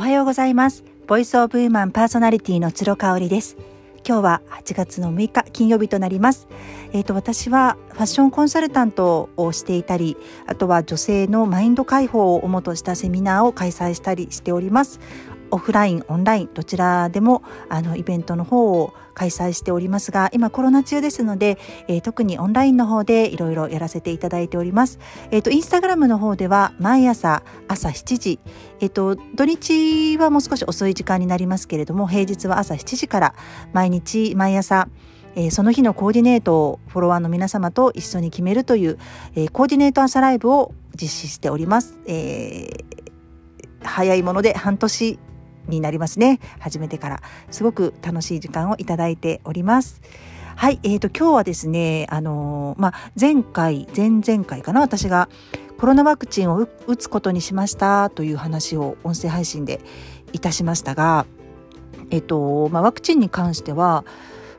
おはようございます。ボイスオブウーマンパーソナリティの鶴香織です。今日は8月の6日金曜日となります。えっ、ー、と私はファッションコンサルタントをしていたりあとは女性のマインド解放を主としたセミナーを開催したりしております。オフラインオンラインどちらでもあのイベントの方を開催しておりますが今コロナ中ですので、えー、特にオンラインの方でいろいろやらせていただいております。えっ、ー、とインスタグラムの方では毎朝朝7時、えっ、ー、と土日はもう少し遅い時間になりますけれども平日は朝7時から毎日毎朝えー、その日のコーディネートをフォロワーの皆様と一緒に決めるという、えー、コーディネート朝ライブを実施しております。えー、早いもので半年になりますね。始めてから。すごく楽しい時間をいただいております。はい、えーと、今日はですね、あのー、まあ、前回、前々回かな、私がコロナワクチンを打つことにしましたという話を音声配信でいたしましたが、えっ、ー、と、まあ、ワクチンに関しては、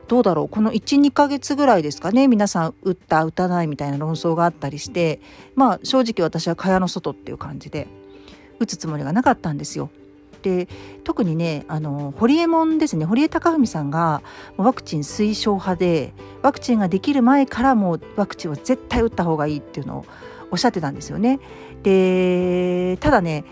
どうだろうこの12ヶ月ぐらいですかね皆さん打った打たないみたいな論争があったりしてまあ正直私は蚊帳の外っていう感じで打つつもりがなかったんですよ。で特にねあの堀江門ですね堀江貴文さんがワクチン推奨派でワクチンができる前からもうワクチンは絶対打った方がいいっていうのをおっしゃってたんですよね。でただね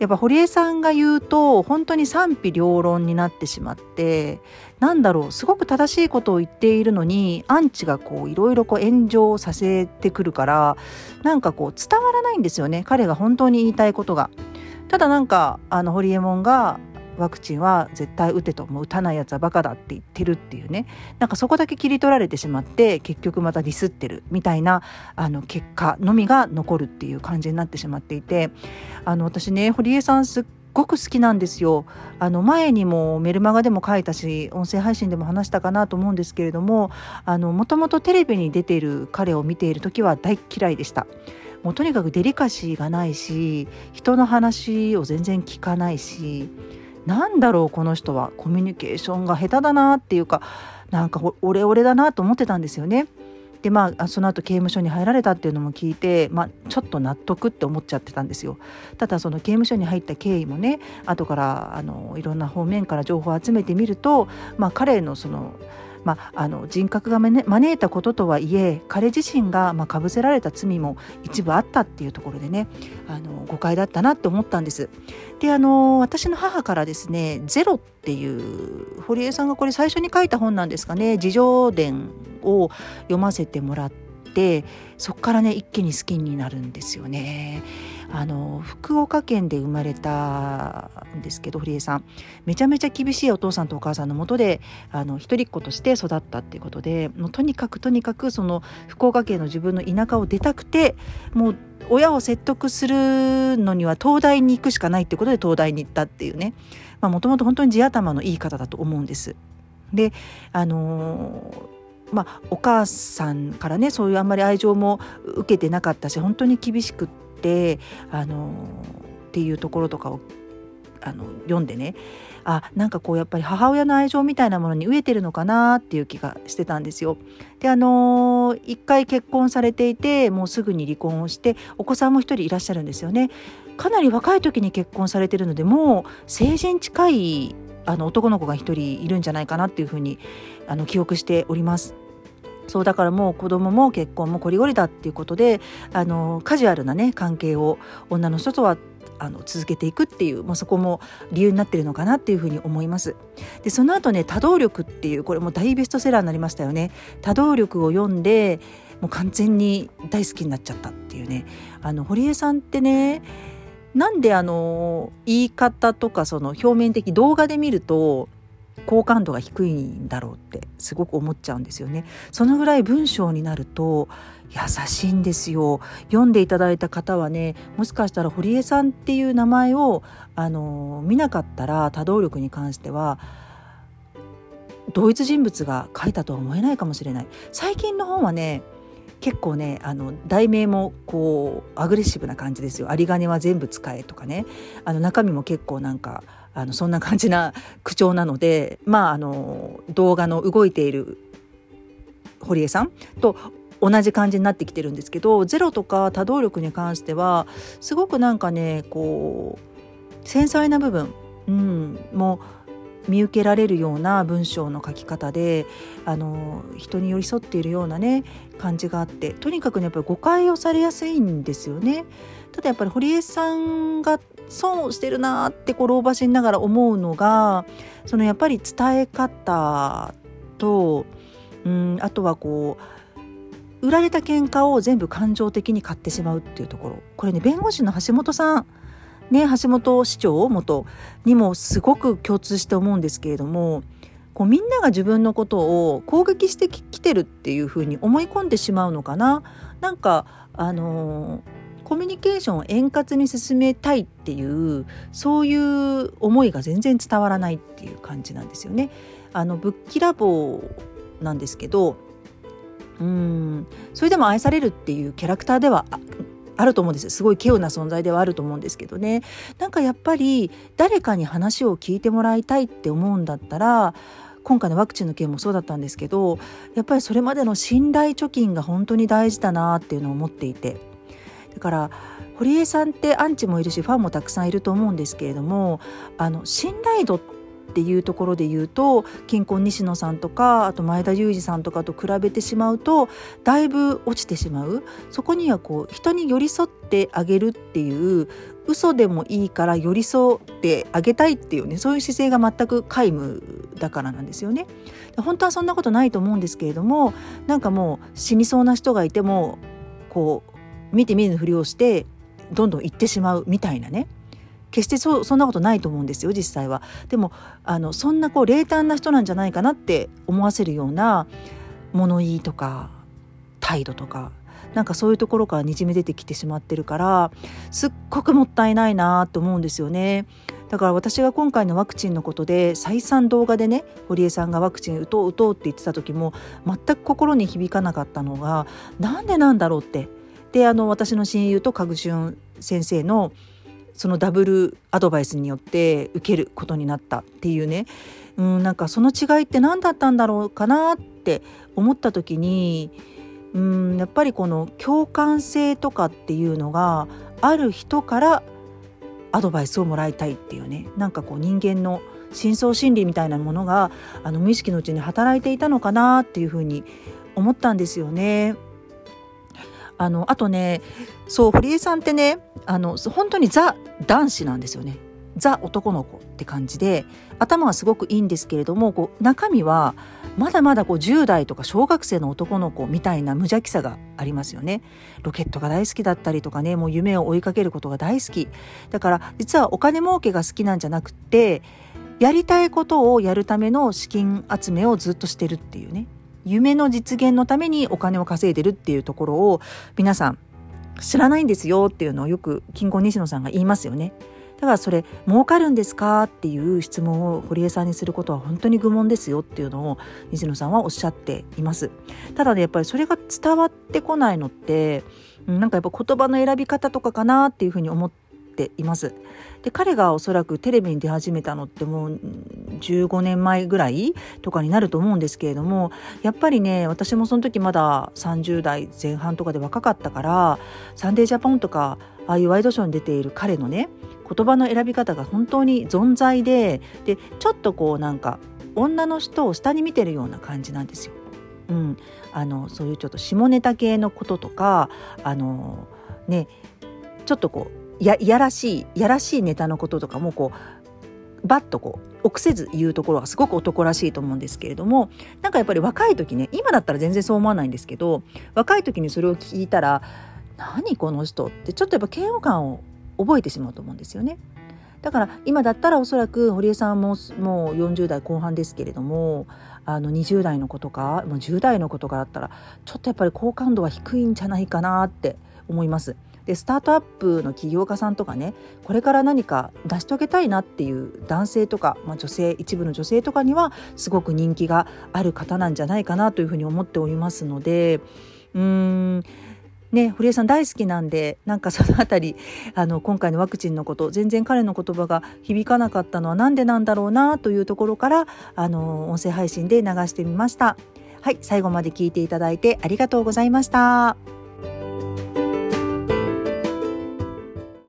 やっぱ堀江さんが言うと本当に賛否両論になってしまってなんだろうすごく正しいことを言っているのにアンチがこういろいろこう炎上させてくるからなんかこう伝わらないんですよね彼が本当に言いたいことが。ただなんかあのホリエモンがワクチンは絶対打てともう打たないやつはバカだって言ってるっていうねなんかそこだけ切り取られてしまって結局またディスってるみたいなあの結果のみが残るっていう感じになってしまっていてあの私ね堀江さんすっごく好きなんですよ。あの前にもメルマガでも書いたし音声配信でも話したかなと思うんですけれどももともとテレビに出ている彼を見ている時は大嫌いでした。もうとにかくデリカシーがないし人の話を全然聞かないしなんだろうこの人はコミュニケーションが下手だなっていうかなんかオレオレだなと思ってたんですよね。でまあその後刑務所に入られたっていうのも聞いて、まあ、ちょっと納得って思っちゃってたんですよ。ただその刑務所に入った経緯もね後からあのいろんな方面から情報を集めてみると、まあ、彼のそのまあ、あの人格が招いたこととはいえ彼自身がまかぶせられた罪も一部あったっていうところでねあの誤解だったなって思ったんです。であの私の母からですね「ゼロ」っていう堀江さんがこれ最初に書いた本なんですかね自叙伝を読ませてもらってそこからね一気に好きになるんですよね。あの福岡県で生まれたんですけど堀江さんめちゃめちゃ厳しいお父さんとお母さんのもとであの一人っ子として育ったっていうことでもうとにかくとにかくその福岡県の自分の田舎を出たくてもう親を説得するのには東大に行くしかないってことで東大に行ったっていうねもともと本当に地頭のいい方だと思うんです。であのまあ、お母さんからねそういうあんまり愛情も受けてなかったし本当に厳しくってってあのっていうところとかをあの読んでねあなんかこうやっぱり母親の愛情みたいなものに飢えてるのかなっていう気がしてたんですよ。であの一回結婚されていてもうすぐに離婚をしてお子さんも一人いらっしゃるんですよね。かなり若い時に結婚されてるのでもう成人近いあの男の子が一人いるんじゃないかなっていうふうにあの記憶しております。そうだからもう子供も結婚もこりごりだっていうことであのカジュアルなね関係を女の人とはあの続けていくっていう、まあ、そこも理由になってるのかなっていうふうに思います。でその後ね多動力っていうこれも大ベストセラーになりましたよね。多動力を読んでもう完全に大好きになっちゃったっていうねあの堀江さんってねなんであの言い方とかその表面的動画で見ると好感度が低いんだろうってすごく思っちゃうんですよね。そのぐらい文章になると優しいんですよ。読んでいただいた方はねもしかしたら堀江さんっていう名前をあの見なかったら多動力に関しては同一人物が書いたとは思えないかもしれない。最近の本はね結構ねあの題名もこうアグレッシブな感じですよ。有り金は全部使えとかねあの中身も結構なんかあのそんな感じな口調なのでまああの動画の動いている堀江さんと同じ感じになってきてるんですけどゼロとか多動力に関してはすごくなんかねこう繊細な部分うん、もう見受けられるような文章の書き方であの人に寄り添っているようなね感じがあってとにかくねやっぱり誤解をされやすいんですよね。ただやっぱり堀江さんが損をしてるなってこう老婆心ながら思うのがそのやっぱり伝え方とうんあとはこう売られた喧嘩を全部感情的に買ってしまうっていうところ。これね弁護士の橋本さんね橋本市長元にもすごく共通して思うんですけれどもこうみんなが自分のことを攻撃してきてるっていうふうに思い込んでしまうのかな。なんかあのーコミュニケーションを円滑に進めたいっていうそういう思いが全然伝わらないっていう感じなんですよね。あのぶっきらぼうなんですけどうん。それでも愛されるっていうキャラクターではあると思うんです。すごい稀有な存在ではあると思うんですけどね。なんかやっぱり誰かに話を聞いてもらいたいって思うんだったら今回のワクチンの件もそうだったんですけどやっぱりそれまでの信頼貯金が本当に大事だなっていうのを思っていて。だから堀江さんってアンチもいるしファンもたくさんいると思うんですけれどもあの信頼度っていうところで言うと金婚西野さんとかあと前田裕二さんとかと比べてしまうとだいぶ落ちてしまうそこにはこう人に寄り添ってあげるっていう嘘でもいいから寄り添ってあげたいっていうねそういう姿勢が全く皆無だからなんですよね。本当はそんなことないと思うんですけれどもなんかもう死にそうな人がいてもこう見て見ぬふりをしてどんどん行ってしまうみたいなね決してそそんなことないと思うんですよ実際は。でもあのそんなこう冷淡な人なんじゃないかなって思わせるような物言いとか態度とかなんかそういうところからにじみ出てきてしまってるからすっごくもったいないなと思うんですよね。だから私が今回のワクチンのことで再三動画でね堀江さんがワクチン打とう打とうって言ってた時も全く心に響かなかったのがなんでなんだろうって。であの私の親友とカグシュン先生のそのダブルアドバイスによって受けることになったっていうねうんなんかその違いって何だったんだろうかなって思った時にうんやっぱりこの共感性とかっていうのがある人からアドバイスをもらいたいっていうねなんかこう人間の深層心理みたいなものがあの無意識のうちに働いていたのかなっていうふうに思ったんですよね。あのあとねそう堀江さんってねあの本当にザ男子なんですよね。ザ男の子って感じで頭はすごくいいんですけれどもこう中身はまだまだこう10代とか小学生の男の子みたいな無邪気さがありますよね。ロケットが大好きだったりとかねもう夢を追いかけることが大好き。だから実はお金儲けが好きなんじゃなくってやりたいことをやるための資金集めをずっとしてるっていうね。夢の実現のためにお金を稼いでるっていうところを皆さん知らないんですよっていうのをよく金婚西野さんが言いますよね。だからそれ儲かるんですかっていう質問を堀江さんにすることは本当に愚問ですよっていうのを西野さんはおっしゃっています。ただねやっぱりそれが伝わってこないのってなんかやっぱ言葉の選び方とかかなっていうふうに思ってています。で彼がおそらくテレビに出始めたのってもう15年前ぐらいとかになると思うんですけれどもやっぱりね私もその時まだ30代前半とかで若かったから「サンデージャポン」とかああいうワイドショーに出ている彼のね言葉の選び方が本当に存在ででちょっとこうなんか女の人を下に見てるような感じなんですよ。うん、あのそういうちょっと下ネタ系のこととかあのねちょっとこうややらしいやらしいネタのこととかもこうバッとこう臆せず言うところがすごく男らしいと思うんですけれどもなんかやっぱり若い時ね今だったら全然そう思わないんですけど若い時にそれを聞いたら何この人ってちょっとやっぱ嫌悪感を覚えてしまうと思うんですよね。だから今だったらおそらく堀江さんももう40代後半ですけれどもあの20代の子とかもう10代の子とかだったらちょっとやっぱり好感度は低いんじゃないかなって思います。でスタートアップの起業家さんとかねこれから何か成し遂げたいなっていう男性とか、まあ、女性一部の女性とかにはすごく人気がある方なんじゃないかなというふうに思っておりますのでうーんね、堀江さん大好きなんでなんかその辺りあの今回のワクチンのこと全然彼の言葉が響かなかったのは何でなんだろうなというところからあの音声配信で流してみました。はい最後まで聞いていただいてありがとうございました。